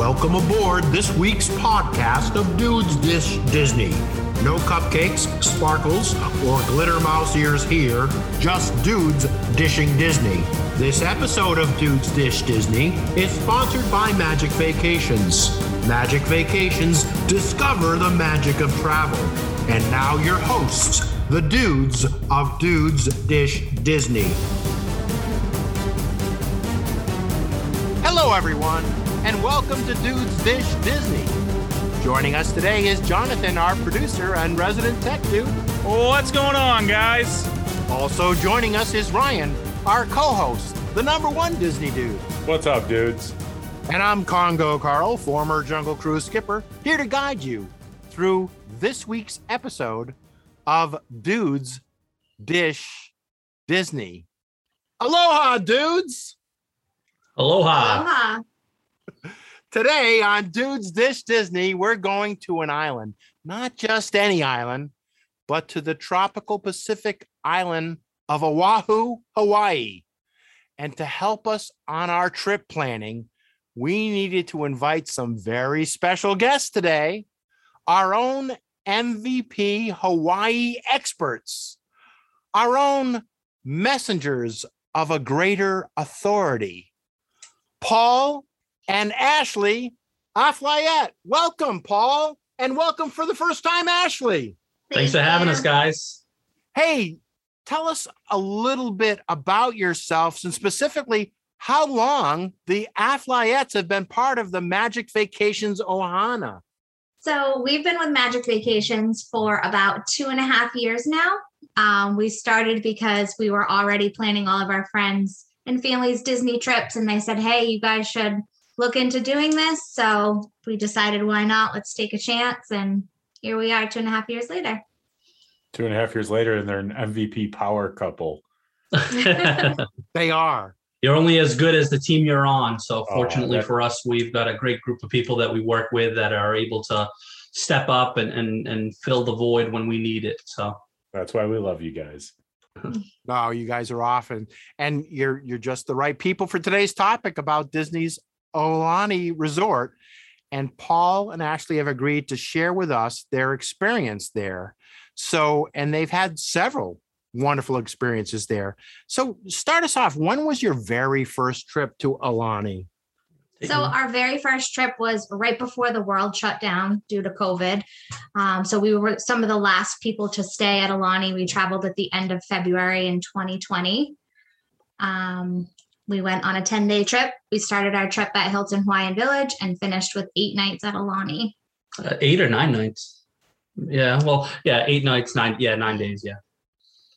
Welcome aboard this week's podcast of Dudes Dish Disney. No cupcakes, sparkles, or glitter mouse ears here, just dudes dishing Disney. This episode of Dudes Dish Disney is sponsored by Magic Vacations. Magic Vacations discover the magic of travel. And now your hosts, the dudes of Dudes Dish Disney. Hello, everyone, and welcome to Dudes Dish Disney. Joining us today is Jonathan, our producer and resident tech dude. What's going on, guys? Also joining us is Ryan, our co-host, the number one Disney dude. What's up, dudes? And I'm Congo Carl, former Jungle Cruise skipper, here to guide you through this week's episode of Dudes Dish Disney. Aloha, dudes! Aloha. Aloha. Today on Dudes Dish Disney, we're going to an island, not just any island, but to the tropical Pacific island of Oahu, Hawaii. And to help us on our trip planning, we needed to invite some very special guests today, our own MVP Hawaii experts, our own messengers of a greater authority, Paul and Ashley Aflayette. Welcome, Paul, and welcome for the first time, Ashley. Thanks for having us, guys. Hey, tell us a little bit about yourselves and specifically how long the Aflayettes have been part of the Magic Vacations Ohana. So we've been with Magic Vacations for about two and a half years now. Um, we started because we were already planning all of our friends and families' Disney trips, and they said, "Hey, you guys should look into doing this." So we decided, why not? Let's take a chance, and here we are, two and a half years later. Two and a half years later, and they're an MVP power couple. They are. you're only as good as the team you're on. So Oh, fortunately that- for us, we've got a great group of people that we work with that are able to step up and and and fill the void when we need it. So That's why we love you guys. No, you guys are off and and you're you're just the right people for today's topic about Disney's Aulani Resort. And Paul and Ashley have agreed to share with us their experience there. So, and they've had several wonderful experiences there. So, start us off. When was your very first trip to Aulani? So our very first trip was right before the world shut down due to COVID. Um, so we were some of the last people to stay at Aulani. We traveled at the end of February in 2020. Um, we went on a 10 day trip. We started our trip at Hilton Hawaiian Village and finished with eight nights at Aulani. uh, eight or nine nights. Yeah, well, yeah, eight nights, nine, yeah, nine days. Yeah,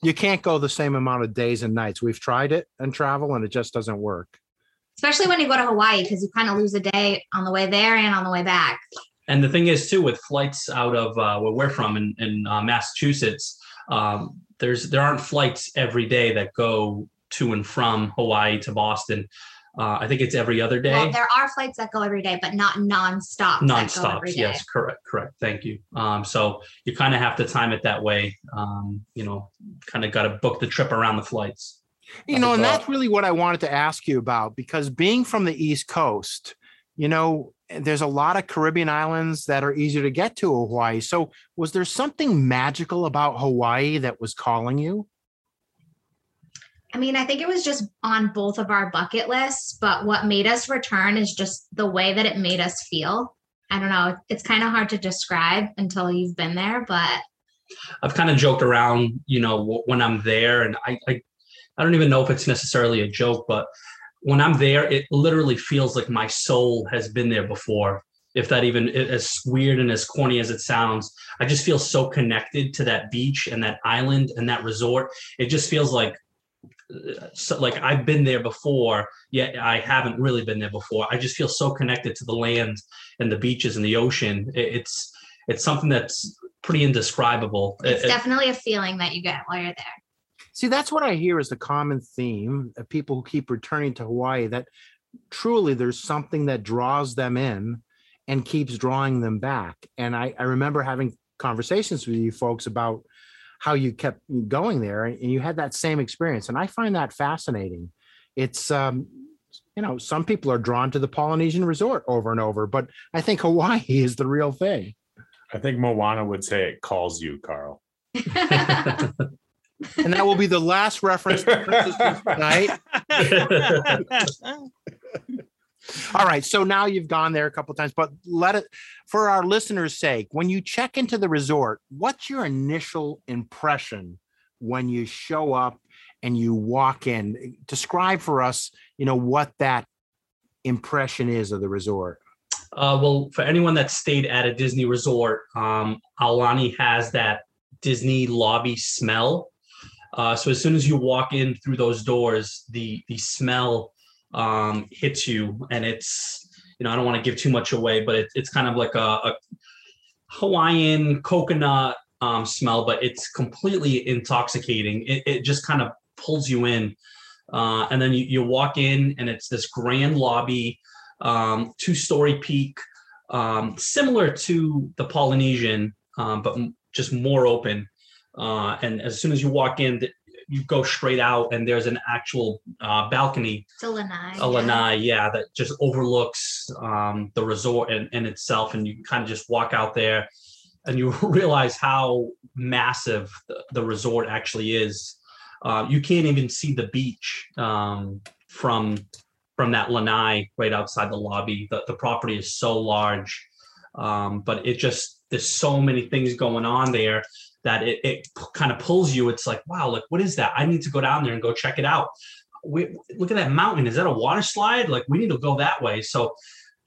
You can't go the same amount of days and nights. We've tried it and travel, and it just doesn't work. Especially when you go to Hawaii because you kind of lose a day on the way there and on the way back. and the thing is too with flights out of uh, where we're from in, in uh, Massachusetts, um, there's there aren't flights every day that go to and from Hawaii to Boston. Uh, I think it's every other day. Well, there are flights that go every day, but not nonstop. that go non-stop yes correct correct thank you um so you kind of have to time it that way um you know kind of got to book the trip around the flights You know, and that's really what I wanted to ask you about because being from the East Coast, you know, there's a lot of Caribbean islands that are easier to get to Hawaii. So, was there something magical about Hawaii that was calling you? I mean, I think it was just on both of our bucket lists, but what made us return is just the way that it made us feel. I don't know. It's kind of hard to describe until you've been there, but i've kind of joked around you know when i'm there and I, I i don't even know if it's necessarily a joke but when i'm there it literally feels like my soul has been there before if that even as weird and as corny as it sounds i just feel so connected to that beach and that island and that resort it just feels like so like I've been there before, yet I haven't really been there before. I just feel so connected to the land and the beaches and the ocean. It- It's it's something that's pretty indescribable. it's It- it- definitely a feeling that you get while you're there. See, that's what I hear is the common theme of people who keep returning to Hawaii that truly there's something that draws them in and keeps drawing them back. And I, I remember having conversations with you folks about how you kept going there and you had that same experience. And I find that fascinating. It's um, you know, some people are drawn to the Polynesian resort over and over, but I think Hawaii is the real thing. I think Moana would say it calls you, Carl. And that will be the last reference to Princess tonight. All right. So now you've gone there a couple times, but let it for our listeners' sake, when you check into the resort, what's your initial impression when you show up and you walk in? Describe for us, you know, what that impression is of the resort. Uh, well, for anyone that stayed at a Disney resort, um, Aulani has that Disney lobby smell. Uh, so as soon as you walk in through those doors, the the smell um, hits you, and it's you know I don't want to give too much away, but it, it's kind of like a, a Hawaiian coconut um, smell, but it's completely intoxicating. It, it just kind of pulls you in, uh, and then you, you walk in, and it's this grand lobby, um, two story peak, um, similar to the Polynesian, um, but just more open. Uh, and as soon as you walk in, you go straight out, and there's an actual uh, balcony It's a lanai. a lanai, yeah, that just overlooks um, the resort in, in itself, and you kind of just walk out there, and you realize how massive the, the resort actually is. Uh, you can't even see the beach um, from from that lanai right outside the lobby. The, the property is so large, um, but it just there's so many things going on there that it, it kind of pulls you. It's like, wow, like what is that? I need to go down there and go check it out we look at that mountain. Is that a water slide? Like we need to go that way. So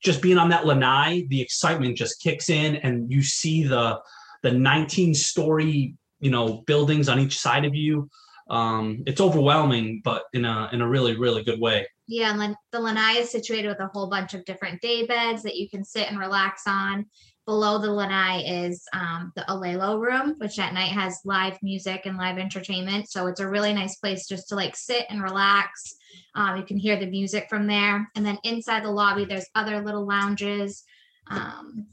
just being on that lanai, the excitement just kicks in, and you see the the 19 story you know buildings on each side of you. Um, it's overwhelming, but in a in a really really good way. Yeah, and the lanai is situated with a whole bunch of different day beds that you can sit and relax on. Below the lanai is um, the Olelo room, which at night has live music and live entertainment. So it's a really nice place just to like sit and relax. Um, you can hear the music from there. And then inside the lobby, there's other little lounges. Um,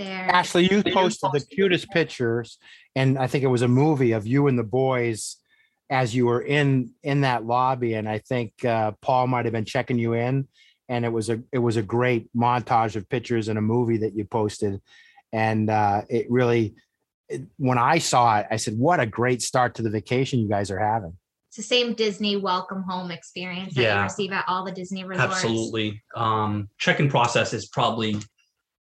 there. Ashley, you posted the cutest pictures, and I think it was a movie of you and the boys as you were in in that lobby. And I think uh, Paul might have been checking you in, and it was a it was a great montage of pictures in a movie that you posted, and uh, it really. It, when I saw it, I said, "What a great start to the vacation you guys are having." It's the same Disney welcome home experience that Yeah. you receive at all the Disney resorts. Absolutely. Um, check-in process is probably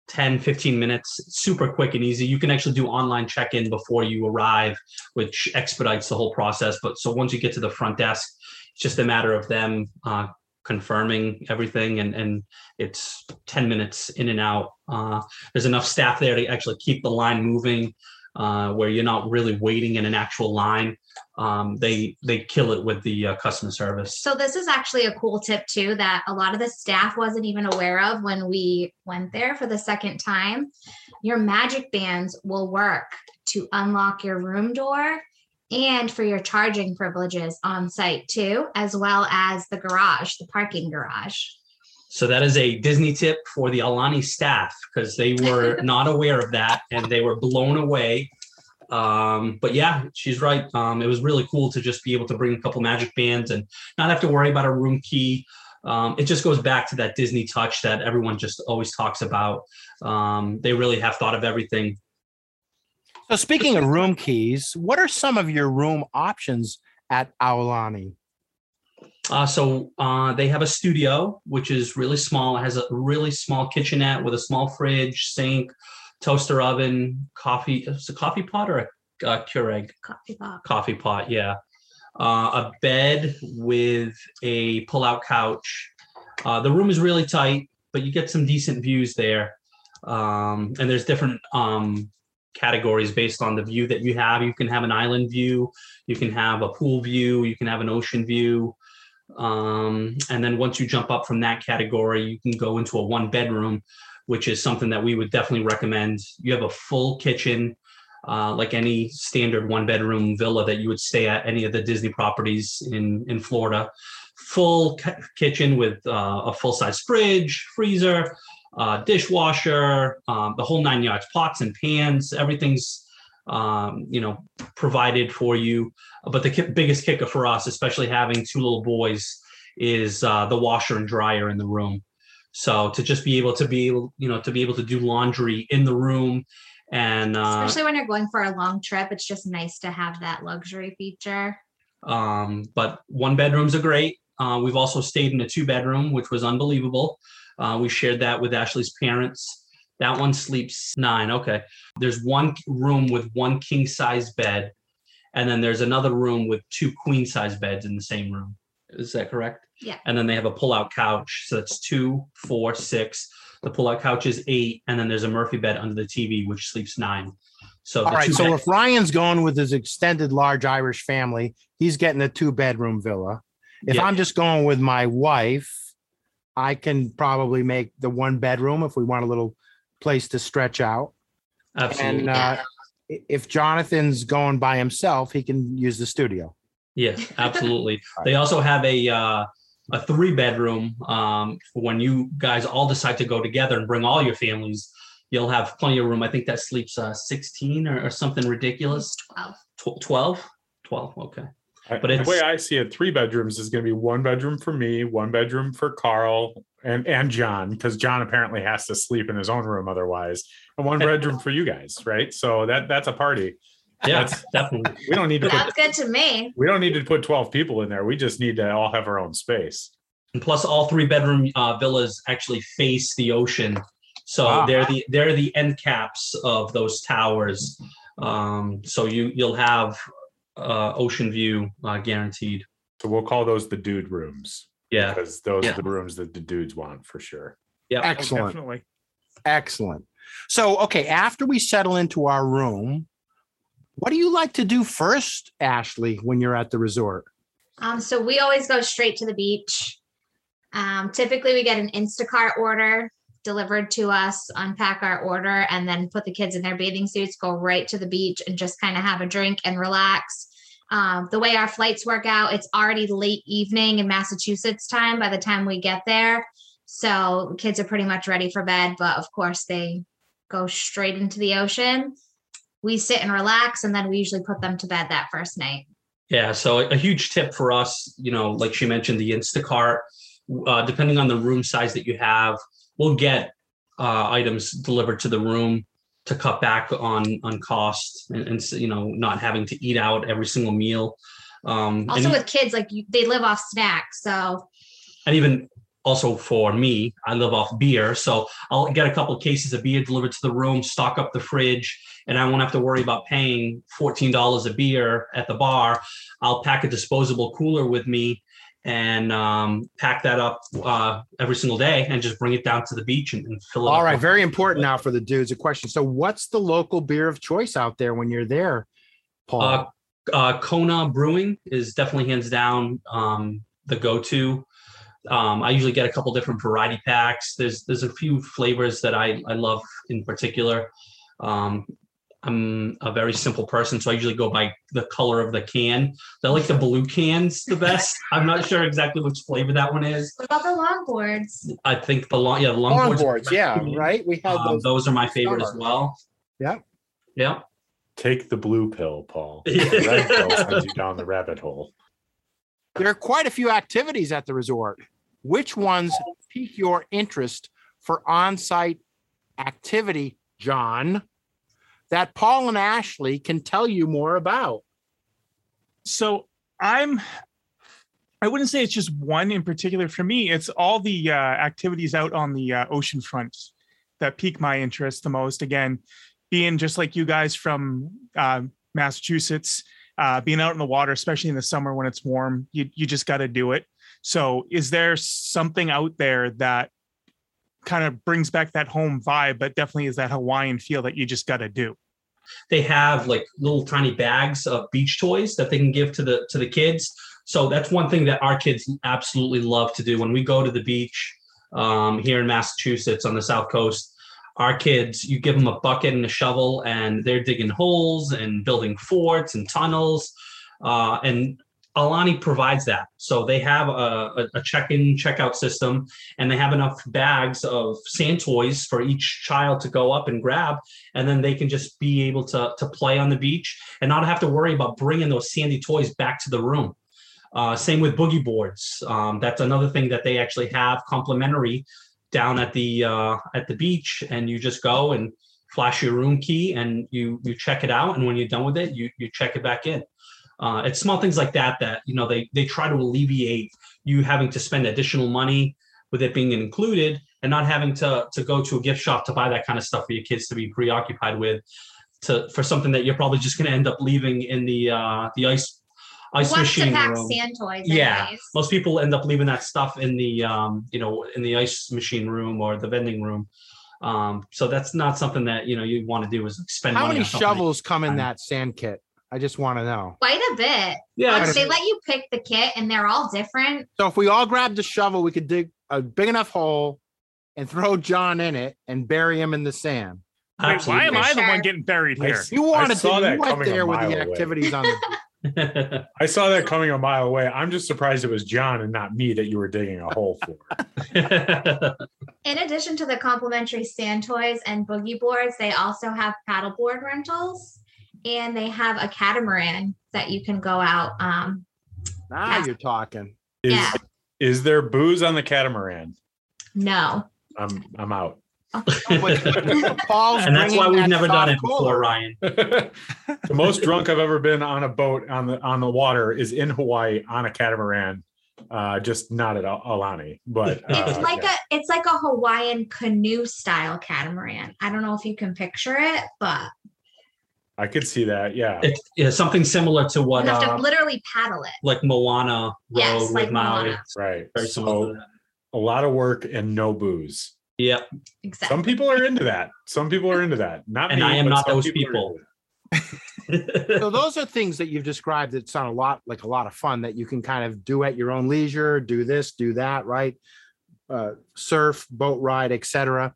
10, 15 minutes, super quick and easy. You can actually do online check-in before you arrive, which expedites the whole process. But so once you get to the front desk, it's just a matter of them uh, confirming everything and, and it's 10 minutes in and out. Uh, there's enough staff there to actually keep the line moving uh, where you're not really waiting in an actual line. Um, they they kill it with the uh, customer service. So this is actually a cool tip too that a lot of the staff wasn't even aware of when we went there for the second time. Your magic bands will work to unlock your room door and for your charging privileges on site too, as well as the garage, the parking garage. So that is a Disney tip for the Aulani staff because they were not aware of that and they were blown away. Um, but yeah, she's right. Um, it was really cool to just be able to bring a couple magic bands and not have to worry about a room key. Um, it just goes back to that Disney touch that everyone just always talks about. Um, they really have thought of everything. So, speaking of room keys, what are some of your room options at Aulani? Uh, so uh, they have a studio, which is really small. It has a really small kitchenette with a small fridge, sink, toaster oven, coffee. It's a coffee pot or a uh, Keurig Coffee pot. coffee pot. Yeah, uh, a bed with a pull-out couch. Uh, the room is really tight, but you get some decent views there. Um, and there's different um, categories based on the view that you have. You can have an island view, you can have a pool view, you can have an ocean view. Um, and then once you jump up from that category, you can go into a one bedroom, which is something that we would definitely recommend. You have a full kitchen, uh, like any standard one bedroom villa that you would stay at any of the Disney properties in, in Florida. Full ki- kitchen with uh, a full size fridge, freezer, uh, dishwasher, um, the whole nine yards, pots and pans, everything's um, you know provided for you. But the ki- biggest kicker for us, especially having two little boys, is uh, the washer and dryer in the room. So to just be able to be you know, to be able to do laundry in the room and uh, Especially when you're going for a long trip, it's just nice to have that luxury feature. um, but one bedrooms are great. Uh, we've also stayed in a two bedroom, which was unbelievable. Uh, we shared that with Ashley's parents. That one sleeps nine. Okay. There's one room with one king size bed, and then there's another room with two queen size beds in the same room. Is that correct? Yeah. And then they have a pull out couch. So that's two, four, six. The pull out couch is eight. And then there's a Murphy bed under the TV, which sleeps nine. So, All the right. two So bed- if Ryan's going with his extended large Irish family, he's getting a two bedroom villa. If Yeah. I'm just going with my wife, I can probably make the one bedroom if we want a little place to stretch out. absolutely. And uh, if Jonathan's going by himself, he can use the studio. Yes, absolutely. They also have a uh, a three bedroom um, for when you guys all decide to go together and bring all your families. You'll have plenty of room. I think that sleeps uh, 16 or, or something ridiculous. 12. 12? 12. Okay. I- But the way I see it, three bedrooms is going to be one bedroom for me, one bedroom for Carl and and John, because John apparently has to sleep in his own room otherwise, and one bedroom for you guys, right? So that that's a party. Yeah, That's- definitely. We don't need to put good to me. we don't need to put 12 people in there. We just need to all have our own space. And plus, all three bedroom uh, villas actually face the ocean, so Wow. they're the they're the end caps of those towers. Um, so you you'll have uh, ocean view uh, guaranteed. So we'll call those the dude rooms Yeah. because those Yeah. are the rooms that the dudes want for sure. Yeah. Excellent. Definitely. Excellent. So, okay, after we settle into our room, what do you like to do first, Ashley, when you're at the resort? Um, so we always go straight to the beach. Um, typically, we get an Instacart order delivered to us, unpack our order, and then put the kids in their bathing suits, go right to the beach, and just kind of have a drink and relax. Um, the way our flights work out, it's already late evening in Massachusetts time by the time we get there. So kids are pretty much ready for bed, but of course, they go straight into the ocean. We sit and relax, and then we usually put them to bed that first night. Yeah, so a huge tip for us, you know, like she mentioned, the Instacart, uh, depending on the room size that you have, we'll get uh, items delivered to the room to cut back on on cost and, and you know not having to eat out every single meal. Um, Also, and, with kids, like you, they live off snacks, so and even also for me, I live off beer, so I'll get a couple of cases of beer delivered to the room, stock up the fridge, and I won't have to worry about paying fourteen dollars a beer at the bar. I'll pack a disposable cooler with me and um, pack that up uh, every single day and just bring it down to the beach and, and fill it All up. right, very important now for the dudes. A question. So, what's the local beer of choice out there when you're there, Paul? Uh, uh, Kona Brewing is definitely hands down um, the go-to. Um, I usually get a couple different variety packs. There's there's a few flavors that I I love in particular. Um, I'm a very simple person, so I usually go by the color of the can. I like the blue cans the best. I'm not sure exactly which flavor that one is. what about the longboards? I think the long yeah the longboards. Longboards, yeah, right. We had Um, those. those are my favorite as well. Yeah. Yeah. Take the blue pill, Paul. The red pill sends you down the rabbit hole. There are quite a few activities at the resort. Which ones pique your interest for on-site activity, John? That Paul and Ashley can tell you more about. So I'm I wouldn't say it's just one in particular for me. It's all the uh, activities out on the uh, ocean front that pique my interest the most. Again, being just like you guys from uh, Massachusetts, uh, being out in the water, especially in the summer when it's warm, you you just got to do it. So, is there something out there that kind of brings back that home vibe, but definitely is that Hawaiian feel that you just got to do? They have like little tiny bags of beach toys that they can give to the to the kids. So that's one thing that our kids absolutely love to do. When we go to the beach um, here in massachusetts on the south coast our kids you give them a bucket and a shovel and they're digging holes and building forts and tunnels uh, and Aulani provides that so they have a, a, check-in checkout system and they have enough bags of sand toys for each child to go up and grab and then they can just be able to to play on the beach and not have to worry about bringing those sandy toys back to the room. Uh, same with boogie boards. Um, that's another thing that they actually have complimentary down at the uh, at the beach, and you just go and flash your room key and you you check it out, and when you're done with it, you you check it back in. Uh, it's small things like that that you know they they try to alleviate you having to spend additional money with it being included and not having to to go to a gift shop to buy that kind of stuff for your kids to be preoccupied with to for something that you're probably just going to end up leaving in the uh the ice ice Who wants to machine pack room. sand toys? Yeah. anyways? Most people end up leaving that stuff in the um you know in the ice machine room or the vending room. Um, so that's not something that you know you want to do is spend How money many on shovels come in that sand kit? I just want to know. Quite a bit. Yeah, it's- they let you pick the kit, and they're all different. So if we all grabbed a shovel, we could dig a big enough hole and throw John in it and bury him in the sand. Wait, why am I the one getting buried here? s- You wanted saw to. that You went there with the mile away. activities on the. I saw that coming a mile away. I'm just surprised it was John and not me that you were digging a hole for. In addition to the complimentary sand toys and boogie boards, they also have paddleboard rentals, and they have a catamaran that you can go out. Um, Now Yes. you're talking. Is Yeah. is there booze on the catamaran? no, I'm I'm out. Paul's and that's why we've that never done it cola. before, Ryan. the most drunk I've ever been on a boat on the on the water is in Hawaii on a catamaran. Uh, just not at Al- Aulani, but it's uh, like yeah. a it's like a Hawaiian canoe style catamaran. I don't know if you can picture it, but I could see that. Yeah, It's yeah, something similar to what you have uh, to literally paddle it. like Moana Road Yes, with like Maui. Moana. right. Very similar to So that. a lot of work and no booze. Yep. Exactly. Some people are into that. Some people are into that. Not And me, I am not those are people. So those are things that you've described that sound a lot like a lot of fun that you can kind of do at your own leisure, do this, do that, right? Uh, surf, boat ride, etc.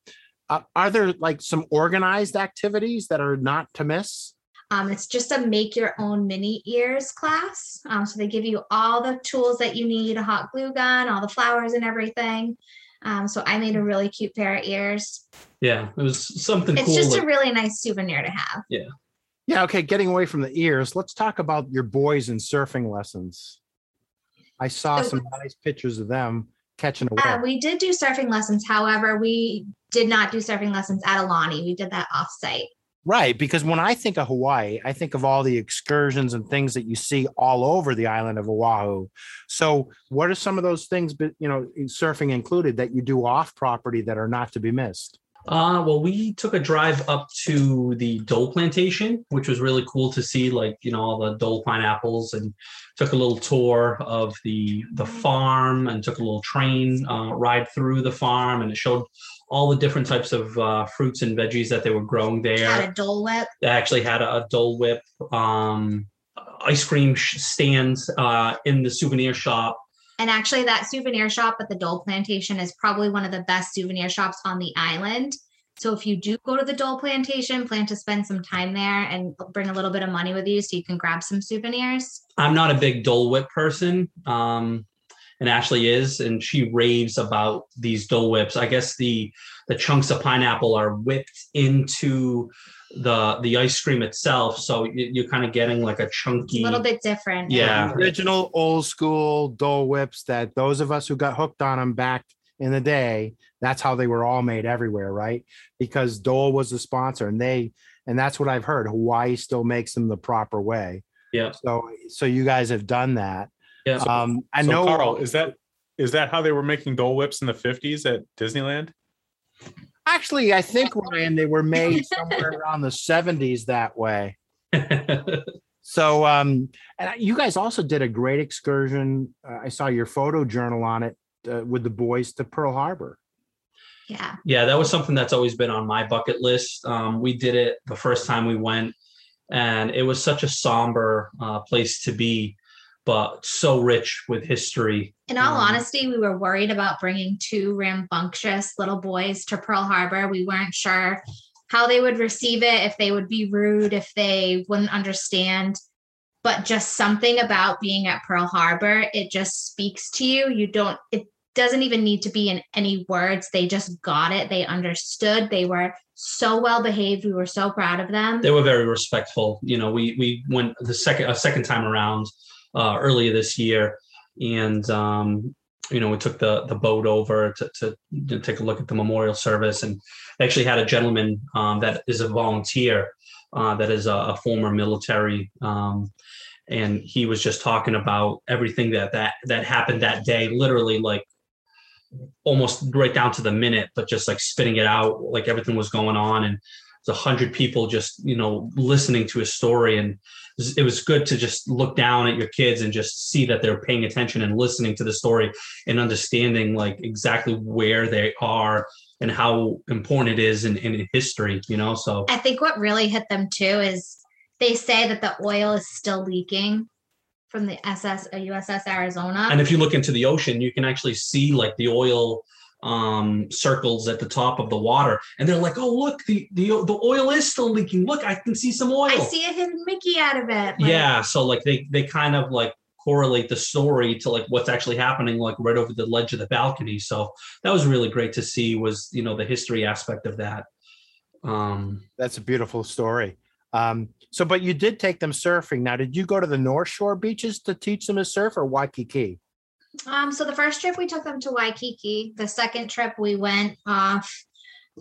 Uh, are there like some organized activities that are not to miss? Um, it's just a make your own mini ears class. Um, so they give you all the tools that you need, a hot glue gun, all the flowers and everything. Um, so I made a really cute pair of ears. yeah, it was something It's cool. just like- a really nice souvenir to have. Yeah, Yeah. okay, getting away from the ears, let's talk about your boys and surfing lessons. I saw So- some nice pictures of them catching a Uh, wave. we did do surfing lessons. However, we did not do surfing lessons at Aulani. We did that offsite. Right, because when I think of Hawaii, I think of all the excursions and things that you see all over the island of Oahu. So, what are some of those things, you know, surfing included, that you do off property that are not to be missed? Uh, well, we took a drive up to the Dole plantation, which was really cool to see, like you know, all the Dole pineapples, and took a little tour of the the farm, and took a little train uh, ride through the farm, and it showed all the different types of uh, fruits and veggies that they were growing there. Had a Dole Whip. They actually had a, a Dole Whip, um, ice cream sh- stands uh, in the souvenir shop. And actually, that souvenir shop at the Dole Plantation is probably one of the best souvenir shops on the island. So if you do go to the Dole Plantation, plan to spend some time there and bring a little bit of money with you so you can grab some souvenirs. I'm not a big Dole Whip person, um, and Ashley is, and she raves about these Dole Whips. I guess the the chunks of pineapple are whipped into the the ice cream itself, so you, you're kind of getting like a It's chunky. a little bit different. Yeah. Original old school Dole whips that those of us who got hooked on them back in the day, that's how they were all made everywhere, right? Because Dole was the sponsor and they, and that's what I've heard. Hawaii still makes them the proper way. Yeah. So, so you guys have done that. Yeah. Um, I so know. Carl, is that is that how they were making Dole Whips in the 50s at Disneyland? Actually, I think Ryan, they were made somewhere around the 70s that way. So, um, and you guys also did a great excursion. Uh, I saw your photo journal on it uh, with the boys to Pearl Harbor. Yeah. yeah, that was something that's always been on my bucket list. Um, we did it the first time we went, and it was such a somber uh, place to be, but so rich with history. In all Um, honesty, we were worried about bringing two rambunctious little boys to Pearl Harbor. We weren't sure how they would receive it, if they would be rude, if they wouldn't understand. But just something about being at Pearl Harbor, it just speaks to you. You don't, it doesn't even need to be in any words. They just got it. They understood. They were so well behaved. We were so proud of them. They were very respectful. You know, we we went the second a second time around uh, earlier this year, and um, you know we took the the boat over to, to, to take a look at the memorial service, and actually had a gentleman um, that is a volunteer uh, that is a, a former military. Um, and he was just talking about everything that that that happened that day literally like almost right down to the minute but just like spitting it out like everything was going on and a hundred people just you know listening to his story and it was good to just look down at your kids and just see that they're paying attention and listening to the story and understanding like exactly where they are and how important it is in, in history you know so I think what really hit them too is they say that the oil is still leaking from the SS USS Arizona. and if you look into the ocean you can actually see like the oil um circles at the top of the water and they're like oh look the the, the oil is still leaking look i can see some oil I see a hidden Mickey out of it. Like, yeah so like they they kind of like correlate the story to like what's actually happening like right over the ledge of the balcony so that was really great to see was you know the history aspect of that um That's a beautiful story. Um, so, but you did take them surfing. Now, did you go to the North Shore beaches to teach them to surf or Waikiki? Um, so the first trip we took them to Waikiki. The second trip we went off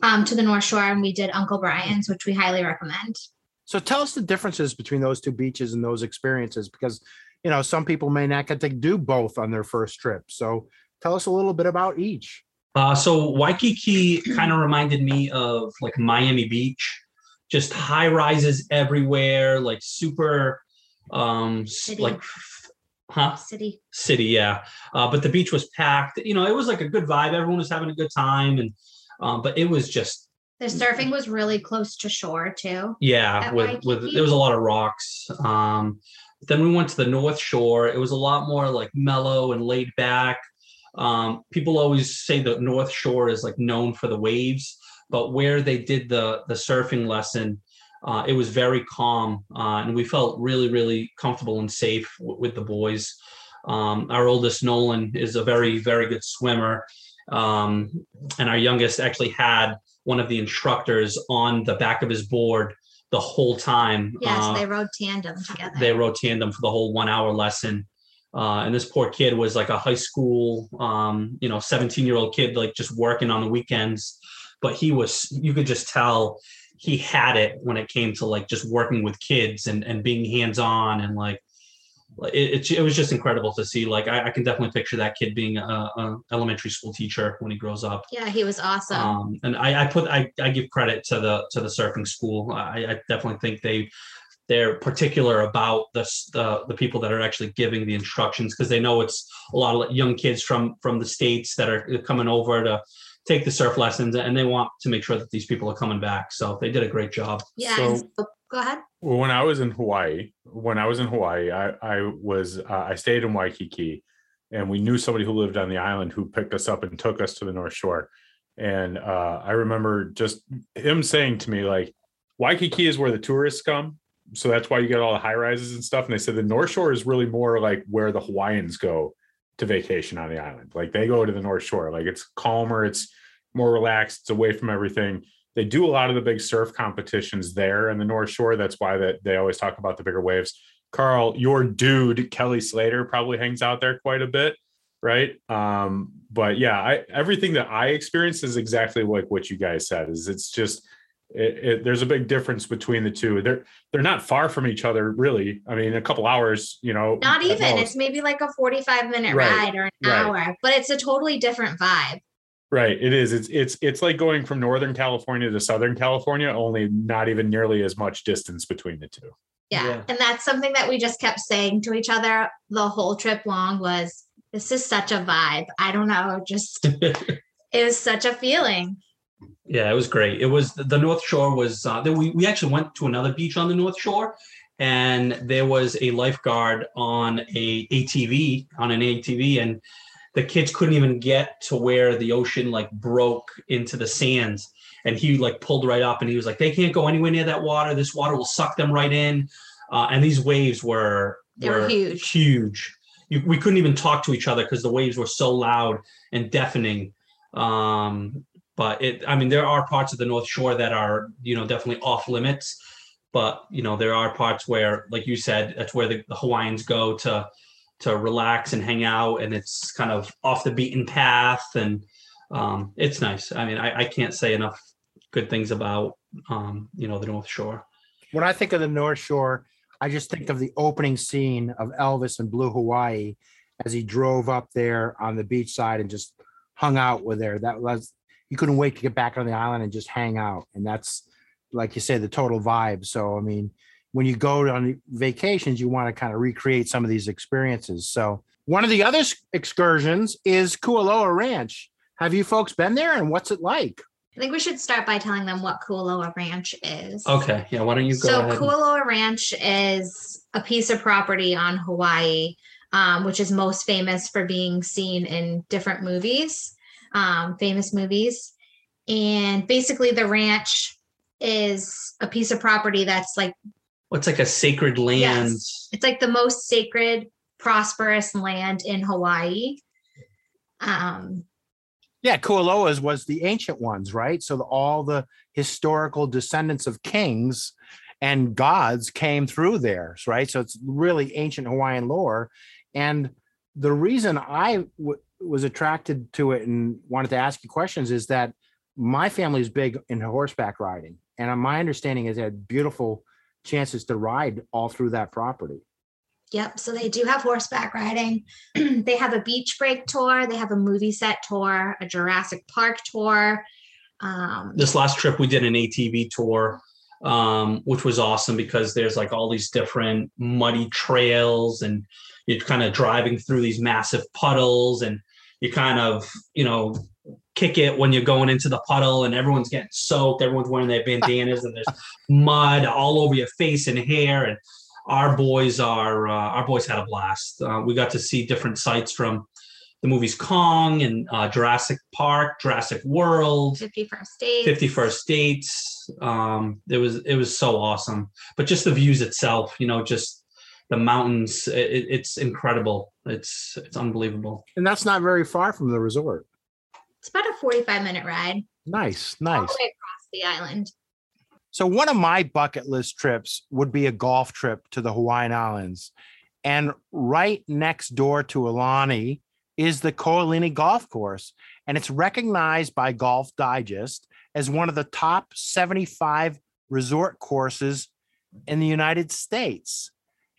um, to the North Shore and we did Uncle Brian's, which we highly recommend. So, tell us the differences between those two beaches and those experiences because, you know, some people may not get to do both on their first trip. So, tell us a little bit about each. Uh, so Waikiki kind of reminded me of like Miami Beach, just high rises everywhere, like super, um, City. like, huh? City. City, yeah. Uh, but the beach was packed. You know, it was like a good vibe. Everyone was having a good time, and um, but it was just The surfing was really close to shore too. yeah, with with there was a lot of rocks. Um, then we went to the North Shore. It was a lot more like mellow and laid back. Um, people always say the North Shore is like known for the waves, but where they did the the surfing lesson, uh, it was very calm, uh, and we felt really really comfortable and safe w- with the boys. Um, our oldest Nolan is a very very good swimmer, um, and our youngest actually had one of the instructors on the back of his board the whole time. Yes, Uh, they rode tandem together. they rode tandem for the whole one hour lesson. Uh, and this poor kid was like a high school, um, you know, 17 year old kid, like just working on the weekends. But he was, you could just tell he had it when it came to like just working with kids and, and being hands on and like, it, it, it was just incredible to see. Like, I, I can definitely picture that kid being a, a elementary school teacher when he grows up. yeah, he was awesome. Um, and I, I put I, I give credit to the to the surfing school. I, I definitely think they they're particular about the the, the people that are actually giving the instructions because they know it's a lot of young kids from from the states that are coming over to take the surf lessons and they want to make sure that these people are coming back. So they did a great job. yeah. so- so- go ahead. Well, when I was in Hawaii, when I was in Hawaii, I I was uh, I stayed in Waikiki, and we knew somebody who lived on the island who picked us up and took us to the North Shore, and uh, I remember just him saying to me like, Waikiki is where the tourists come, so that's why you get all the high rises and stuff. And they said the North Shore is really more like where the Hawaiians go to vacation on the island. Like they go to the North Shore, like it's calmer, it's more relaxed, it's away from everything they do a lot of the big surf competitions there in the North Shore. That's why that they always talk about the bigger waves. Carl, your dude Kelly Slater probably hangs out there quite a bit, right? Um, but yeah, I everything that I experienced is exactly like what you guys said. Is it's just it, it, there's a big difference between the two. They're they're not far from each other, really. I mean, a couple hours, you know. Not even. most. It's maybe like a 45 minute Right, ride or an right. hour, but it's a totally different vibe. Right. It is. It's it's it's like going from Northern California to Southern California, only not even nearly as much distance between the two. Yeah. Yeah. And that's something that we just kept saying to each other the whole trip long was this is such a vibe. I don't know, just it was such a feeling. Yeah, it was great. It was the North Shore was uh, we we actually went to another beach on the North Shore, and there was a lifeguard on a ATV on an ATV, and the kids couldn't even get to where the ocean like broke into the sands, and he like pulled right up, and he was like, "They can't go anywhere near that water. This water will suck them right in." Uh, and these waves were They were huge. huge. You, we couldn't even talk to each other because the waves were so loud and deafening. Um, but it i mean there are parts of the north shore that are you know definitely off limits but you know there are parts where like you said that's where the, the hawaiians go to to relax and hang out, and it's kind of off the beaten path, and um, it's nice. I mean, I, I can't say enough good things about um, you know the North Shore. When I think of the North Shore, I just think of the opening scene of Elvis in Blue Hawaii as he drove up there on the beach side and just hung out with there. That was you couldn't wait to get back on the island and just hang out. And that's like you said, the total vibe. So I mean, when you go on vacations, you want to kind of recreate some of these experiences. So one of the other excursions is Kualoa Ranch. Have you folks been there and what's it like? I think we should start by telling them what Kualoa Ranch is. Okay, yeah. Why don't you go so ahead? Kualoa Ranch is a piece of property on Hawaii, um, which is most famous for being seen in different movies, um, famous movies. And basically, the ranch is a piece of property that's like What's like a sacred land? Yes, it's like the most sacred, prosperous land in Hawaii. Um, Yeah, Kualoa's was the ancient ones, right? So the, all the historical descendants of kings and gods came through there, right? So it's really ancient Hawaiian lore. And the reason I w- was attracted to it and wanted to ask you questions is that my family is big in horseback riding. And my understanding is they had beautiful chances to ride all through that property. Yep. So they do have horseback riding. they have a beach break tour. They have a movie set tour, a Jurassic Park tour. Um, this last trip we did an ATV tour, um, which was awesome because there's like all these different muddy trails and you're kind of driving through these massive puddles and you kind of, you know, kick it when you're going into the puddle and everyone's getting soaked. Everyone's wearing their bandanas and there's mud all over your face and hair. And our boys are, uh, our boys had a blast. Uh, we got to see different sites from the movies Kong and uh, Jurassic Park, Jurassic World. 50 First Dates. 50 First Dates um it was it was so awesome but just the views itself you know just the mountains it, it's incredible it's it's unbelievable And that's not very far from the resort. It's about a 45 minute ride Nice, nice. all the way across the island. So one of my bucket list trips would be a golf trip to the Hawaiian Islands. And right next door to Aulani is the Ko Olina Golf Course. And it's recognized by Golf Digest as one of the top 75 resort courses in the United States.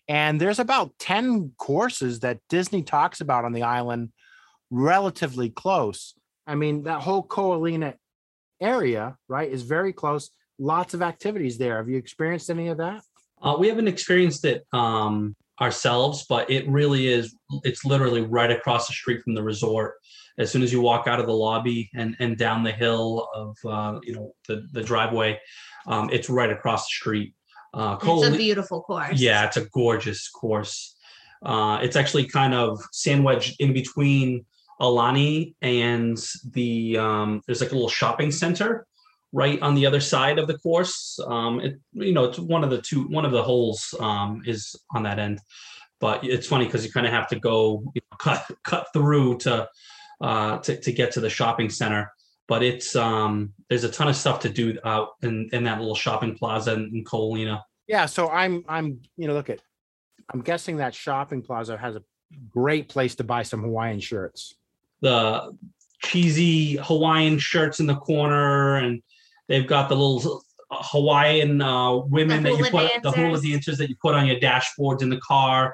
And there's about 10 courses that Disney talks about on the island relatively close. I mean, that whole Ko Olina area, right, is very close. Lots of activities there. Have you experienced any of that? uh, we haven't experienced it um ourselves but it really is it's literally right across the street from the resort as soon as you walk out of the lobby and and down the hill of uh you know the the driveway um it's right across the street uh It's a beautiful course. Yeah, it's a gorgeous course. Uh, it's actually kind of sandwiched in between Aulani and the um, there's like a little shopping center right on the other side of the course. Um, it you know it's one of the two one of the holes um, is on that end, but it's funny because you kind of have to go you know, cut cut through to uh, to to get to the shopping center. But it's um, there's a ton of stuff to do out in, in that little shopping plaza in, in Ko Olina. Yeah, so I'm I'm you know look at I'm guessing that shopping plaza has a great place to buy some Hawaiian shirts. the cheesy Hawaiian shirts in the corner, and they've got the little Hawaiian uh, women that you hula put the hula dancers. dancers that you put on your dashboards in the car,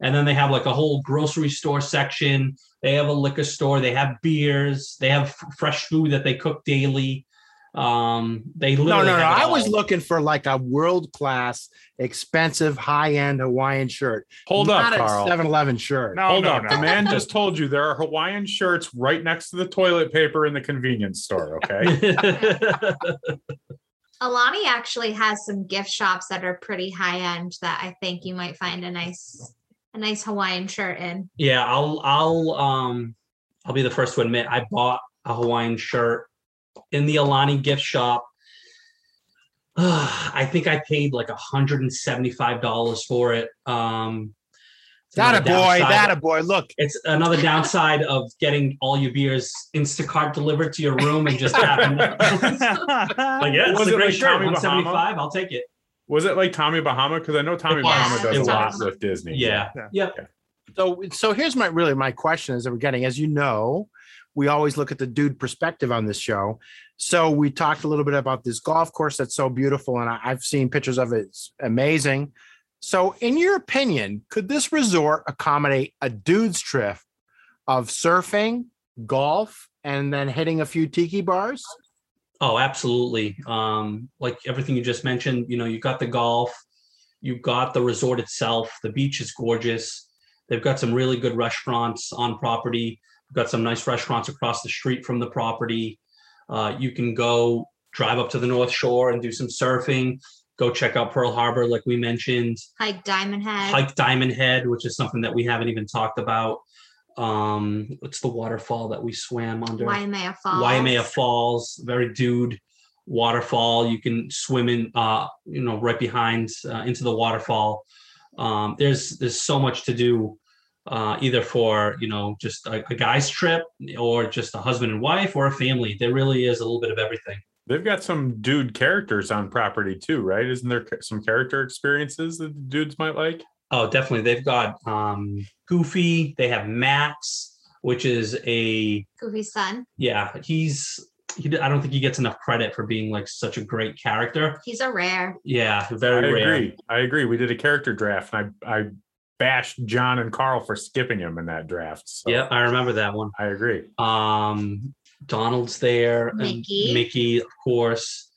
and then they have like a whole grocery store section. They have a liquor store. They have beers. They have f- fresh food that they cook daily. Um, they No, literally no, no. have I was looking for like a world class, expensive, high end Hawaiian shirt. Hold up, not Carl. a 7-Eleven shirt. No, Hold no, up. no. The man just told you there are Hawaiian shirts right next to the toilet paper in the convenience store. Okay. Aulani actually has some gift shops that are pretty high end that I think you might find a nice a nice Hawaiian shirt in. Yeah, I'll I'll um I'll be the first to admit I bought a Hawaiian shirt in the Aulani gift shop. I think I paid like hundred and seventy-five dollars for it. Um That a boy, that a boy. Look, It's another downside of getting all your beers Instacart delivered to your room and just having like yeah, it's Was a it great like shirt, Tommy one Bahama? seventy-five. I'll take it. Was it like Tommy Bahama? Because I know Tommy was. Bahama does a lot with Disney. Yeah. Yeah. Yep. Yeah. So, so here's my really my question is that we're getting, as you know, we always look at the dude perspective on this show. So we talked a little bit about this golf course that's so beautiful, and I, I've seen pictures of it. It's amazing. So, in your opinion, could this resort accommodate a dude's trip of surfing, golf, and then hitting a few tiki bars? Oh, absolutely. Um, like everything you just mentioned, you know, you got the golf, you've got the resort itself. The beach is gorgeous. They've got some really good restaurants on property. We've got some nice restaurants across the street from the property. Uh, you can go drive up to the North Shore and do some surfing. Go check out Pearl Harbor, like we mentioned. Hike Diamond Head. Hike Diamond Head, which is something that we haven't even talked about. Um, what's the waterfall that we swam under? Waimea Falls. Waimea Falls, very dude waterfall. You can swim in, uh, you know, right behind uh, into the waterfall. Um, there's there's so much to do, uh, either for you know just a, a guy's trip or just a husband and wife or a family. There really is a little bit of everything. They've got some dude characters on property too, right? Isn't there some character experiences that the dudes might like? Oh, definitely. They've got um, Goofy. They have Max, which is a Goofy's son. yeah. He's he. I don't think he gets enough credit for being like such a great character. He's a rare. Yeah, I very rare. I agree. I agree. We did a character draft, and I I bashed John and Carl for skipping him in that draft. So Yeah, I remember that one. I agree. Um, Donald's there, and Mickey. Mickey, of course.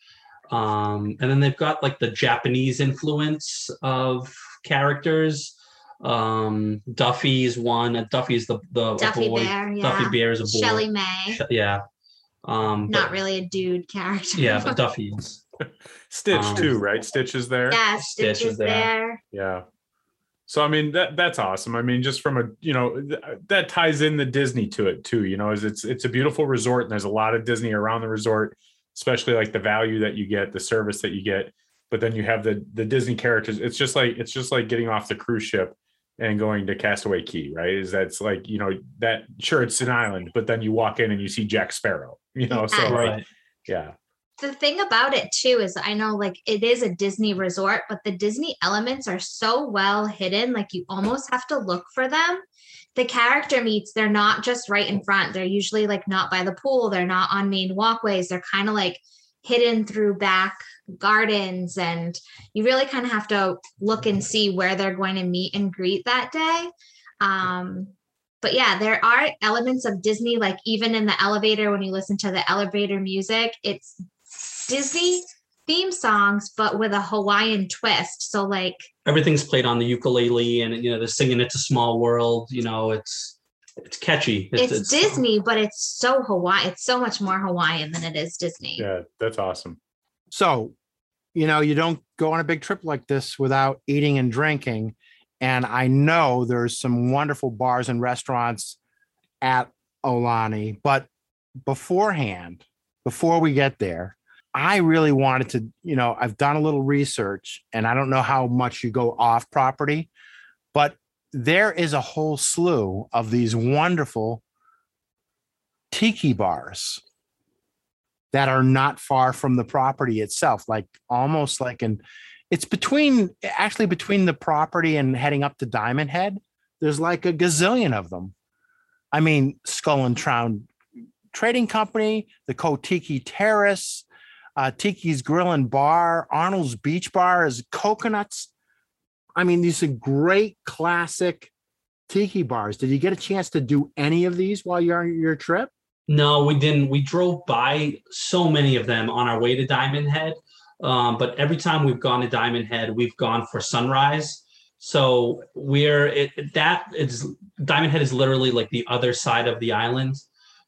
Um, and then they've got like the Japanese influence of characters. Um, Duffy's one. Uh, Duffy's the the a Duffy boy. Bear. Yeah. Duffy Bear is a boy. ShellieMay. Sh- yeah. Um, Not but- really a dude character. Yeah, but Duffy is. Stitch Um, too, right? Stitch is there. yeah, Stitch Stitch is is there. there. Yeah. So I mean that that's awesome. I mean, just from a you know th- that ties in the Disney to it too. You know, is it's it's a beautiful resort and there's a lot of Disney around the resort, especially like the value that you get, the service that you get. But then you have the the Disney characters. It's just like it's just like getting off the cruise ship and going to Castaway Cay, right? Is that's like you know that sure it's an island, but then you walk in and you see Jack Sparrow. You know, so Yeah. like Right. yeah, the thing about it too is I know like it is a Disney resort, but the Disney elements are so well hidden, like you almost have to look for them. The character meets, they're not just right in front. They're usually like not by the pool, they're not on main walkways, they're kind of like hidden through back gardens. And you really kind of have to look and see where they're going to meet and greet that day. Um, but yeah, there are elements of Disney, like even in the elevator, when you listen to the elevator music, it's Disney theme songs, but with a Hawaiian twist. So, like, Everything's played on the ukulele, and you know they're singing "It's a Small World." You know, it's it's catchy. it's, Disney, but it's so Hawaii. It's so much more Hawaiian than it is Disney. yeah, that's awesome. So, you know, you don't go on a big trip like this without eating and drinking. And I know there's some wonderful bars and restaurants at Aulani, but beforehand, before we get there, I really wanted to, you know, I've done a little research and I don't know how much you go off property, but there is a whole slew of these wonderful tiki bars that are not far from the property itself, like almost like an it's between actually between the property and heading up to Diamond Head. There's like a gazillion of them. I mean, Skull and Crown Trading Company, the Kotiki Terrace, uh, Tiki's Grill and Bar, Arnold's Beach Bar is coconuts. I mean, these are great classic tiki bars. Did you get a chance to do any of these while you're on your trip? No, we didn't. We drove by so many of them on our way to Diamond Head. Um, but every time we've gone to Diamond Head, we've gone for sunrise. So we're it, that is Diamond Head is literally like the other side of the island.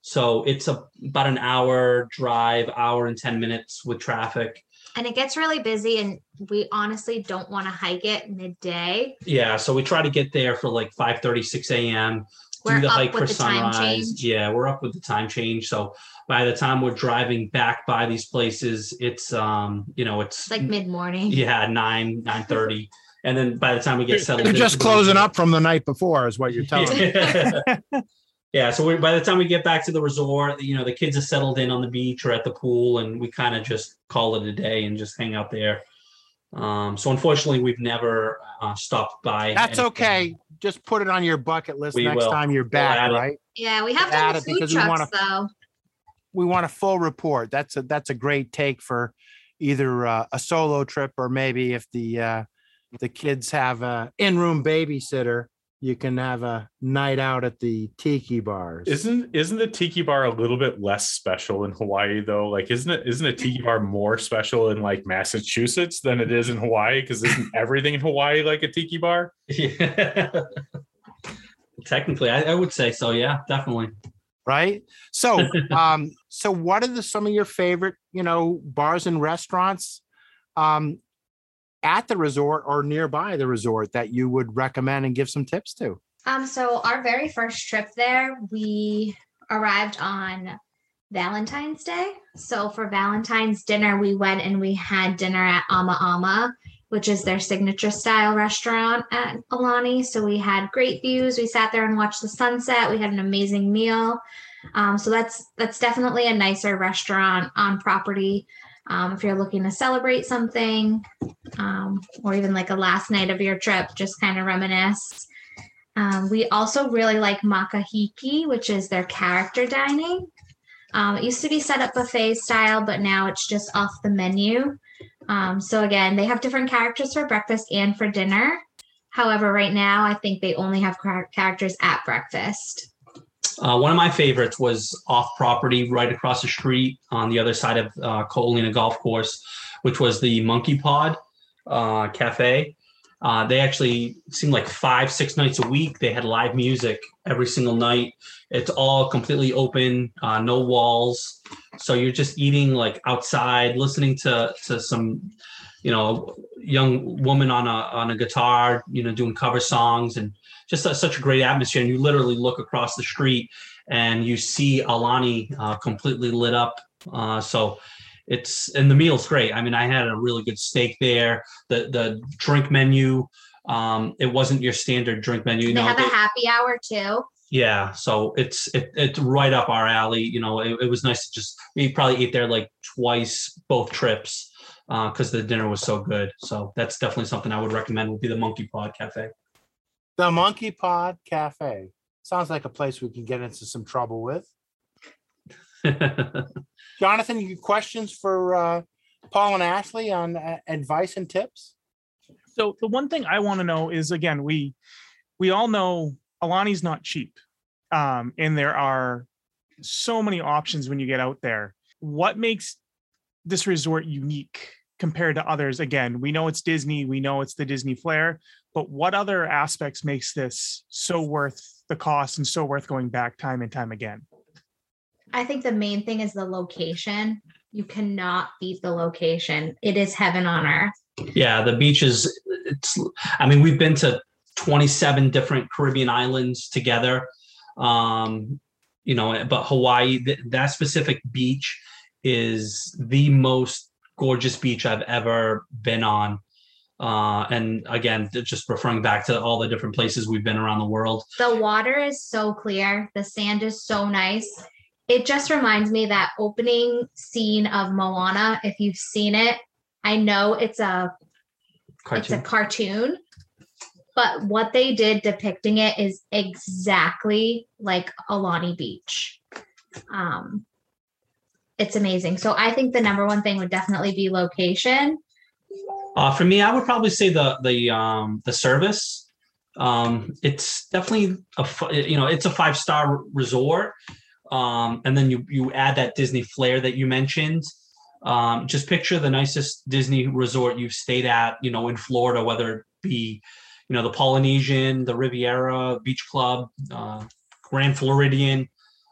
So it's a, about an hour drive, hour and 10 minutes with traffic. And it gets really busy, and we honestly don't want to hike it midday. Yeah. So we try to get there for like 5 6 a.m. We're do the up hike with for the sunrise. Yeah, we're up with the time change. So by the time we're driving back by these places, it's um, you know, it's It's like mid morning. yeah, nine, nine thirty. And then by the time we get settled, You're just closing up from the night before, is what you're telling me. Yeah. yeah. So we, by the time we get back to the resort, you know, the kids are settled in on the beach or at the pool, and we kind of just call it a day and just hang out there. Um, so unfortunately, we've never uh, stopped by. That's anything. okay. Just put it on your bucket list We next will. time you're add back, it. right? Yeah, we have Add done it food because we wanna- though. We want a full report. That's a that's a great take for either uh, a solo trip or maybe if the uh, the kids have a in-room babysitter, you can have a night out at the tiki bars. Isn't isn't the tiki bar a little bit less special in Hawaii though? Like, isn't it isn't a tiki bar more special in like Massachusetts than it is in Hawaii? Because isn't everything in Hawaii like a tiki bar? Yeah. Technically, I, I would say so. Yeah, definitely. right? So, um, so what are the some of your favorite, you know, bars and restaurants, um, at the resort or nearby the resort that you would recommend and give some tips to? Um, so our very first trip there, we arrived on Valentine's Day. So for Valentine's dinner, we went and we had dinner at Ama Ama, which is their signature style restaurant at Aulani. So we had great views. We sat there and watched the sunset. We had an amazing meal. Um, so that's that's definitely a nicer restaurant on property. Um, if you're looking to celebrate something, um, or even like a last night of your trip, just kind of reminisce. Um, we also really like Makahiki, which is their character dining. Um, it used to be set up buffet style, but now it's just off the menu. Um, so again, they have different characters for breakfast and for dinner. However, right now I think they only have characters at breakfast. Uh, one of my favorites was off property, right across the street on the other side of uh, Golf Course, which was the Monkey Pod uh, Cafe. Uh, they actually seemed like five, six nights a week. They had live music every single night. It's all completely open, uh, no walls. So you're just eating like outside, listening to to some, you know, young woman on a on a guitar, you know, doing cover songs and just a, such a great atmosphere. And you literally look across the street and you see Aulani uh, completely lit up. Uh, so it's and the meal's great. I mean, I had a really good steak there. The the drink menu, um, it wasn't your standard drink menu. You they know, have a happy hour too. yeah, so it's it, it's right up our alley. You know, it, it was nice to just we probably ate there like twice both trips because the dinner was so good. So that's definitely something I would recommend. Would be the Monkey Pod Cafe. The Monkey Pod Cafe sounds like a place we can get into some trouble with. Jonathan, you questions for uh, Paul and Ashley on uh, advice and tips? So the one thing I want to know is again, we we all know Aulani's not cheap. Um, and there are so many options when you get out there. What makes this resort unique compared to others? Again, we know it's Disney, we know it's the Disney flair, but what other aspects makes this so worth the cost and so worth going back time and time again? I think the main thing is the location. You cannot beat the location. It is heaven on earth. Yeah, the beaches. It's. I mean, we've been to 27 different Caribbean islands together. Um, you know, but Hawaii, th- that specific beach is the most gorgeous beach I've ever been on. Uh, and again, just referring back to all the different places we've been around the world. The water is so clear. The sand is so nice. It just reminds me that opening scene of Moana. If you've seen it, I know it's a it's a Cartoon. cartoon, but what they did depicting it is exactly like Aulani Beach. Um, it's amazing. So I think the number one thing would definitely be location. Uh, for me, I would probably say the the um, the service. Um, it's definitely a you know it's a five star resort, um, and then you you add that Disney flair that you mentioned. Um, just picture the nicest Disney resort you've stayed at, you know, in Florida, whether it be you know the Polynesian, the Riviera Beach Club, uh, Grand Floridian.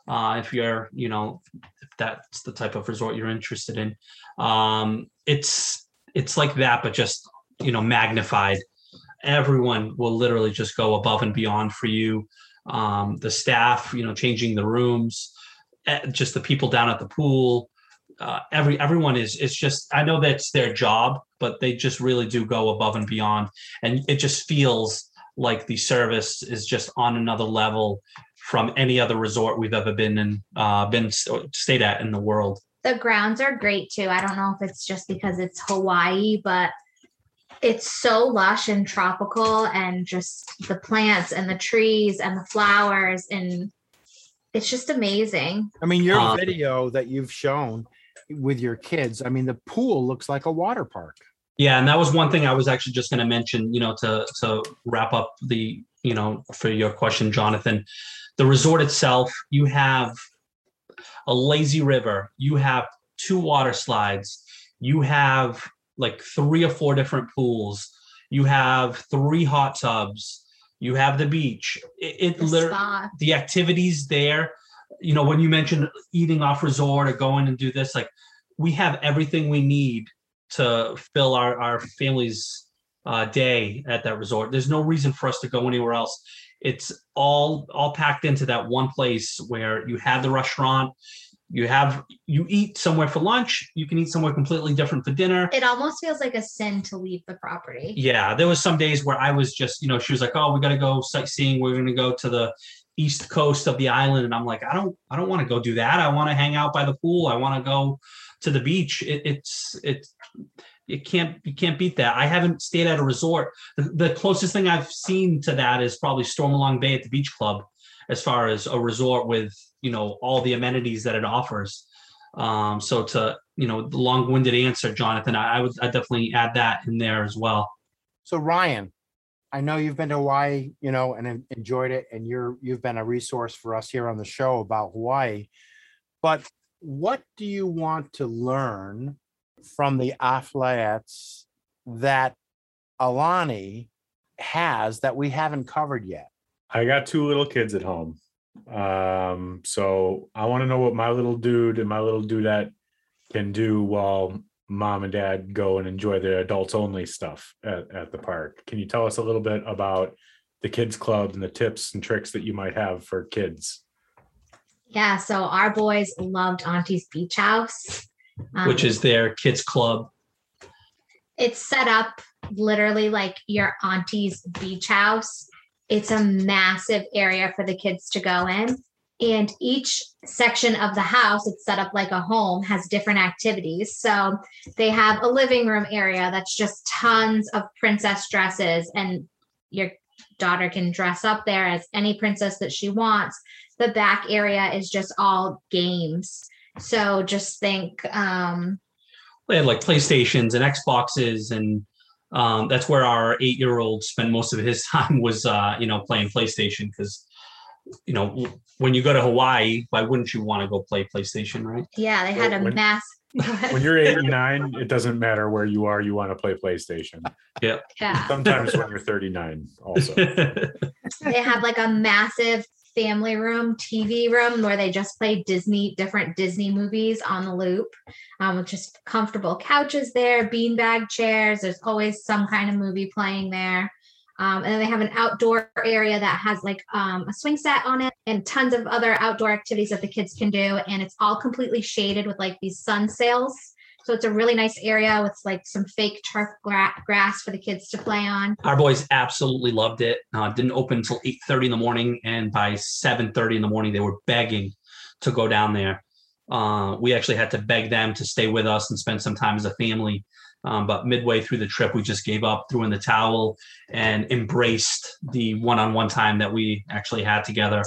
Uh, if you're you know if that's the type of resort you're interested in, um, it's it's like that, but just you know magnified. Everyone will literally just go above and beyond for you. Um, the staff, you know, changing the rooms, eh, just the people down at the pool. Uh, every everyone is it's just I know that's their job, but they just really do go above and beyond, and it just feels like the service is just on another level from any other resort we've ever been in, uh, been stayed at in the world. The grounds are great too. I don't know if it's just because it's Hawaii, but it's so lush and tropical and just the plants and the trees and the flowers and it's just amazing. I mean, your Uh, video that you've shown with your kids, I mean, the pool looks like a water park. Yeah, and that was one thing I was actually just going to mention. You know, to to wrap up the you know for your question, Jonathan, the resort itself, you have a lazy river, you have two water slides, you have like three or four different pools, you have three hot tubs, you have the beach. It, it The literally the activities there you know when you mentioned eating off resort or going and do this like we have everything we need to fill our our family's uh, day at that resort there's no reason for us to go anywhere else it's all all packed into that one place where you have the restaurant you have you eat somewhere for lunch you can eat somewhere completely different for dinner It almost feels like a sin to leave the property. yeah, there was some days where I was just, you know, she was like, "Oh, we got to go sightseeing. We're going to go to the east coast of the island," and I'm like, "I don't, I don't want to go do that. I want to hang out by the pool. I want to go to the beach. It, it's, it's, it can't, you can't beat that. I haven't stayed at a resort. The, the closest thing I've seen to that is probably Stormalong Bay at the beach club, as far as a resort with, you know, all the amenities that it offers. Um, so to, you know, the long-winded answer, Jonathan, I, I would, I definitely add that in there as well. So Ryan, I know you've been to Hawaii, you know, and enjoyed it, and you're you've been a resource for us here on the show about Hawaii. But what do you want to learn from the athletes that Aulani has that we haven't covered yet? I got two little kids at home. Um, so I want to know what my little dude and my little dudette can do while mom and dad go and enjoy their adults only stuff at, at the park. Can you tell us a little bit about the kids club and the tips and tricks that you might have for kids? Yeah, so our boys loved Auntie's Beach House. Um, which is their kids club. it's set up literally like your auntie's beach house. It's a massive area for the kids to go in. And each section of the house, it's set up like a home, has different activities. So they have a living room area that's just tons of princess dresses, and your daughter can dress up there as any princess that she wants. The back area is just all games. So just think, um, They had like PlayStations and Xboxes, and um, that's where our eight-year-old spent most of his time was, uh, you know, playing PlayStation. Because, you know, when you go to Hawaii, why wouldn't you want to go play PlayStation, right? yeah, they had a When- mass. When you're eight and nine, it doesn't matter where you are, you want to play PlayStation. yeah. Sometimes when you're 39 also. they have like a massive family room tv room where they just play disney different disney movies on the loop um, with just comfortable couches there beanbag chairs. There's always some kind of movie playing there. Um, and then they have an outdoor area that has like um, a swing set on it and tons of other outdoor activities that the kids can do. And it's all completely shaded with like these sun sails so it's a really nice area with like some fake turf gra- grass for the kids to play on our boys absolutely loved it. Uh, didn't open until 8:30 in the morning, and by 7:30 in the morning, they were begging to go down there. Uh, we actually had to beg them to stay with us and spend some time as a family. Um, but midway through the trip, we just gave up, threw in the towel, and embraced the one-on-one time that we actually had together.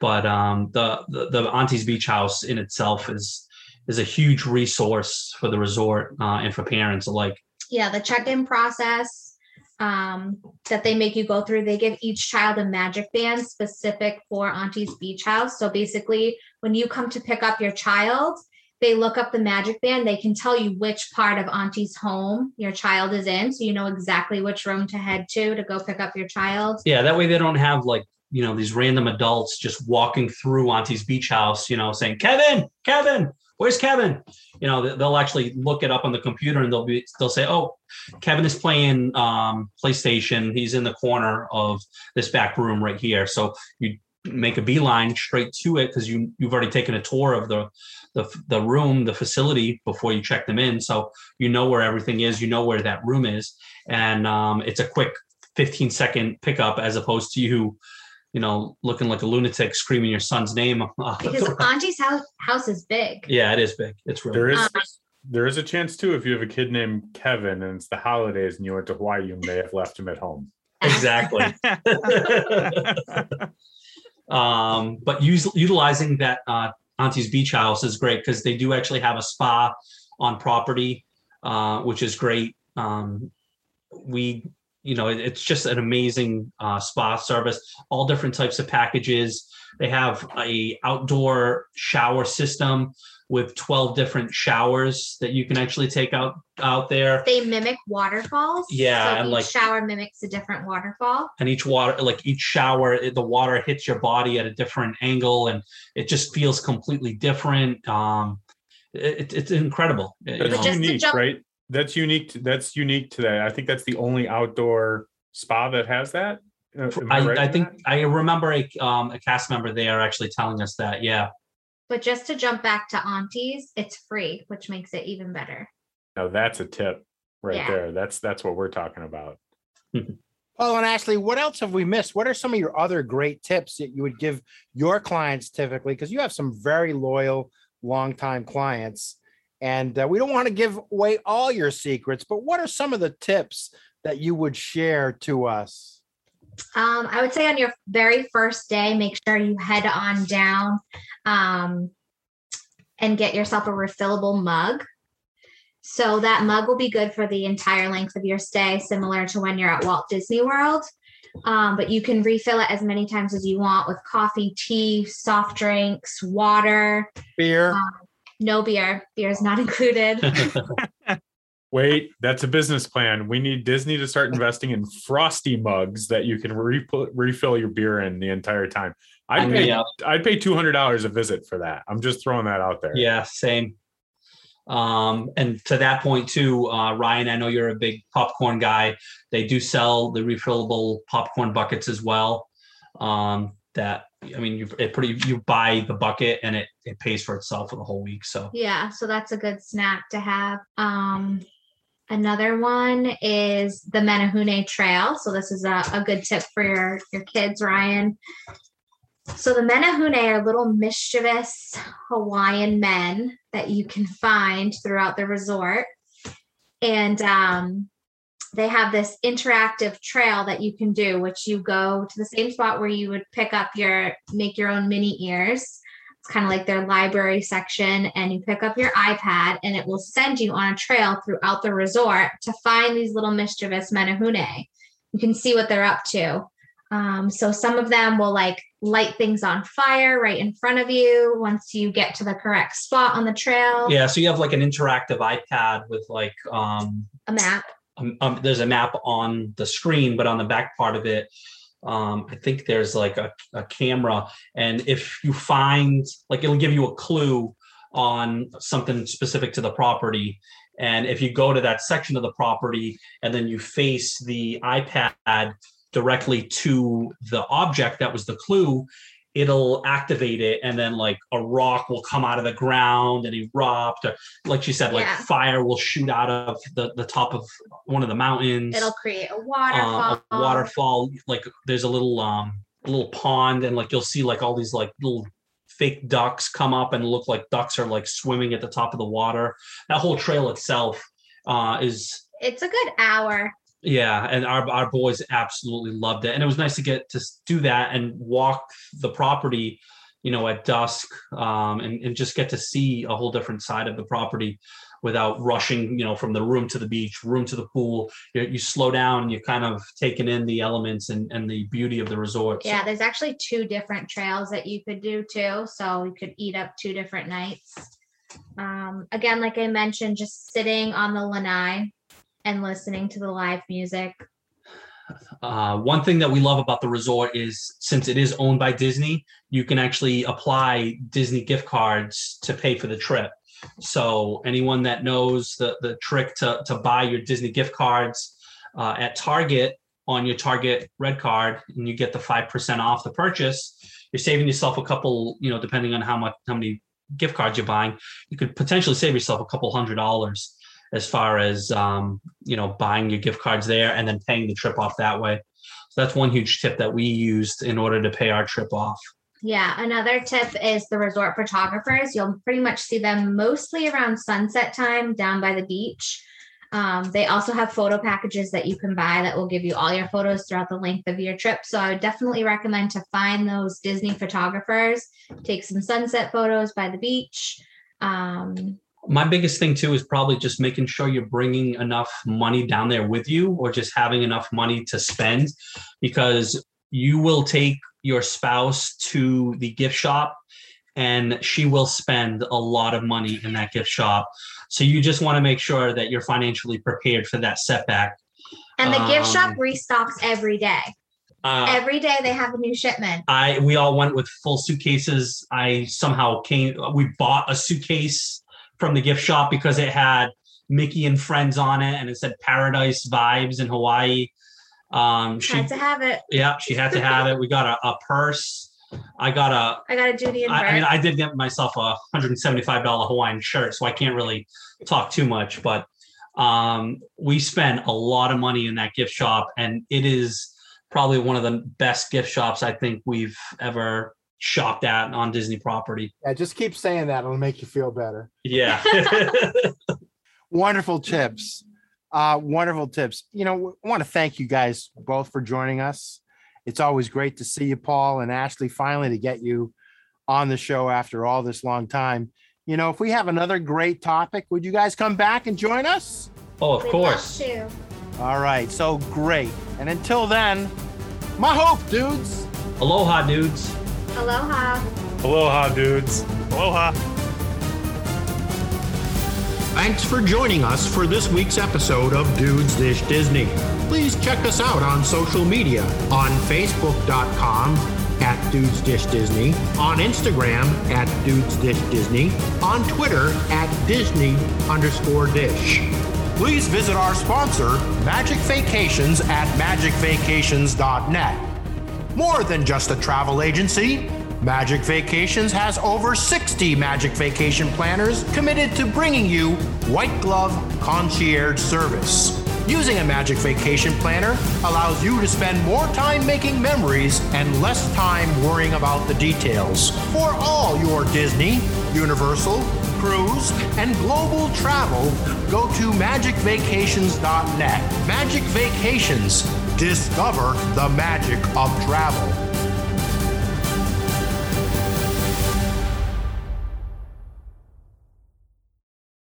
But um, the, the the Auntie's Beach House in itself is is a huge resource for the resort uh, and for parents alike. yeah the check-in process um, that they make you go through they give each child a magic band specific for auntie's beach house. So basically when you come to pick up your child they look up the magic band they can tell you which part of auntie's home your child is in so you know exactly which room to head to to go pick up your child. Yeah, that way they don't have like, you know, these random adults just walking through Auntie's beach house, you know, saying, Kevin, Kevin, where's Kevin? You know, they- they'll actually look it up on the computer and they'll be, they'll say, oh, Kevin is playing um, PlayStation. He's in the corner of this back room right here. So you make a beeline straight to it because you, you've already taken a tour of the, the, the room, the facility before you check them in. So you know where everything is, you know where that room is. And um, it's a quick 15 second pickup as opposed to you you know looking like a lunatic screaming your son's name because auntie's house, house is big yeah it is big it's really There is Um, there is a chance too if you have a kid named Kevin and it's the holidays and you went to Hawaii, you may have left him at home. exactly. um, but use, utilizing that uh, Auntie's Beach House is great because they do actually have a spa on property, uh, which is great. Um, we, you know, it- it's just an amazing uh, spa service. All different types of packages. They have a outdoor shower system with 12 different showers that you can actually take out out there They mimic waterfalls. Yeah, So and, each like- shower mimics a different waterfall. and each water like each shower the water hits your body at a different angle and it just feels completely different um it, it's incredible you That's know. unique, jump- right? That's unique. to- That's unique to that. I think that's the only outdoor spa that has that. Uh, am I, right I think that? I remember a um a cast member there actually telling us that yeah But just to jump back to aunties, it's free, which makes it even better. Now that's a tip right Yeah. there. That's that's what we're talking about. Paul and Ashley, what else have we missed? What are some of your other great tips that you would give your clients typically? Because you have some very loyal, longtime clients. And uh, we don't want to give away all your secrets, but what are some of the tips that you would share to us? Um, I would say on your very first day, make sure you head on down um, and get yourself a refillable mug. So that mug will be good for the entire length of your stay, similar to when you're at Walt Disney World. Um, but you can refill it as many times as you want with coffee, tea, soft drinks, water. Beer. No beer. Beer is not included. Wait, that's a business plan. We need Disney to start investing in frosty mugs that you can re- refill your beer in the entire time. I'd pay, yeah I'd pay two hundred dollars a visit for that. I'm just throwing that out there. yeah same um and to that point too uh ryan i know you're a big popcorn guy they do sell the refillable popcorn buckets as well um that i mean you it pretty you buy the bucket and it it pays for itself for the whole week so Yeah, so that's a good snack to have. Um, another one is the Menehune Trail. So this is a, a good tip for your your kids, Ryan. So the Menehune are little mischievous Hawaiian men that you can find throughout the resort, and um, they have this interactive trail that you can do, which you go to the same spot where you would pick up your make your own mini ears. It's kind of like their library section and you pick up your ipad and it will send you on a trail throughout the resort to find these little mischievous menehune. You can see what they're up to. Um, so some of them will like light things on fire right in front of you once you get to the correct spot on the trail. Yeah so you have like an interactive ipad with like um a map um, um, there's a map on the screen, but on the back part of it, um, I think there's like a, a camera. And if you find, like, it'll give you a clue on something specific to the property. And if you go to that section of the property and then you face the iPad directly to the object that was the clue, it'll activate it and then like a rock will come out of the ground and erupt or like she said like Yeah. fire will shoot out of the, the top of one of the mountains. It'll create a uh, waterfall. a waterfall like there's a little um a little pond and like you'll see like all these like little fake ducks come up and look like ducks are like swimming at the top of the water. That whole trail itself uh is it's a good hour yeah and our, our boys absolutely loved it and it was nice to get to do that and walk the property you know at dusk um and, and just get to see a whole different side of the property without rushing you know from the room to the beach room to the pool you, you slow down you're kind of taking in the elements and, and the beauty of the resort So- Yeah, there's actually two different trails that you could do too. So you could eat up two different nights. Um, again, like I mentioned, just sitting on the lanai and listening to the live music. Uh, one thing that we love about the resort is since it is owned by Disney, you can actually apply Disney gift cards to pay for the trip. So anyone that knows the the trick to to buy your Disney gift cards uh, at Target on your Target red card, and you get the five percent off the purchase, you're saving yourself a couple. You know, depending on how much how many gift cards you're buying, you could potentially save yourself a couple hundred dollars as far as um, you know buying your gift cards there and then paying the trip off that way. So that's one huge tip that we used in order to pay our trip off. Yeah, another tip is the resort photographers. You'll pretty much see them mostly around sunset time down by the beach. Um, they also have photo packages that you can buy that will give you all your photos throughout the length of your trip. So I would definitely recommend to find those Disney photographers, take some sunset photos by the beach. Um, my biggest thing too is probably just making sure you're bringing enough money down there with you or just having enough money to spend because you will take your spouse to the gift shop and she will spend a lot of money in that gift shop so you just want to make sure that you're financially prepared for that setback. And the gift shop Um, restocks every day. Uh, Every day they have a new shipment. I we all went with full suitcases. I somehow came. We bought a suitcase from the gift shop because it had Mickey and Friends on it, and it said Paradise Vibes in Hawaii. Um, she Had to have it. yeah, she had to have it. We got a, a purse. I got a I got a duty and I, I mean. I did get myself a hundred and seventy-five dollar Hawaiian shirt, so I can't really talk too much. But um, we spent a lot of money in that gift shop, and it is probably one of the best gift shops I think we've ever shopped at on Disney property. Yeah, just keep saying that. It'll make you feel better. Yeah, Wonderful tips. Uh, wonderful tips. You know, I want to thank you guys both for joining us. It's always great to see you, Paul and Ashley, finally to get you on the show after all this long time. You know, if we have another great topic, would you guys come back and join us? oh of We'd love course. to. All right, so great. And until then, my hope, dudes. Aloha, dudes. Aloha. Aloha, dudes. Aloha. Thanks for joining us for this week's episode of Dudes Dish Disney. Please check us out on social media on Facebook.com at Dudes Dish Disney, on Instagram at Dudes Dish Disney, on Twitter at Disney underscore Dish. Please visit our sponsor, Magic Vacations at magicvacations.net. More than just a travel agency, Magic Vacations has over 60 Magic Vacation planners committed to bringing you white glove concierge service. Using a Magic Vacation planner allows you to spend more time making memories and less time worrying about the details. For all your Disney, Universal, cruise, and global travel, go to magicvacations.net. Magic Vacations. Discover the magic of travel.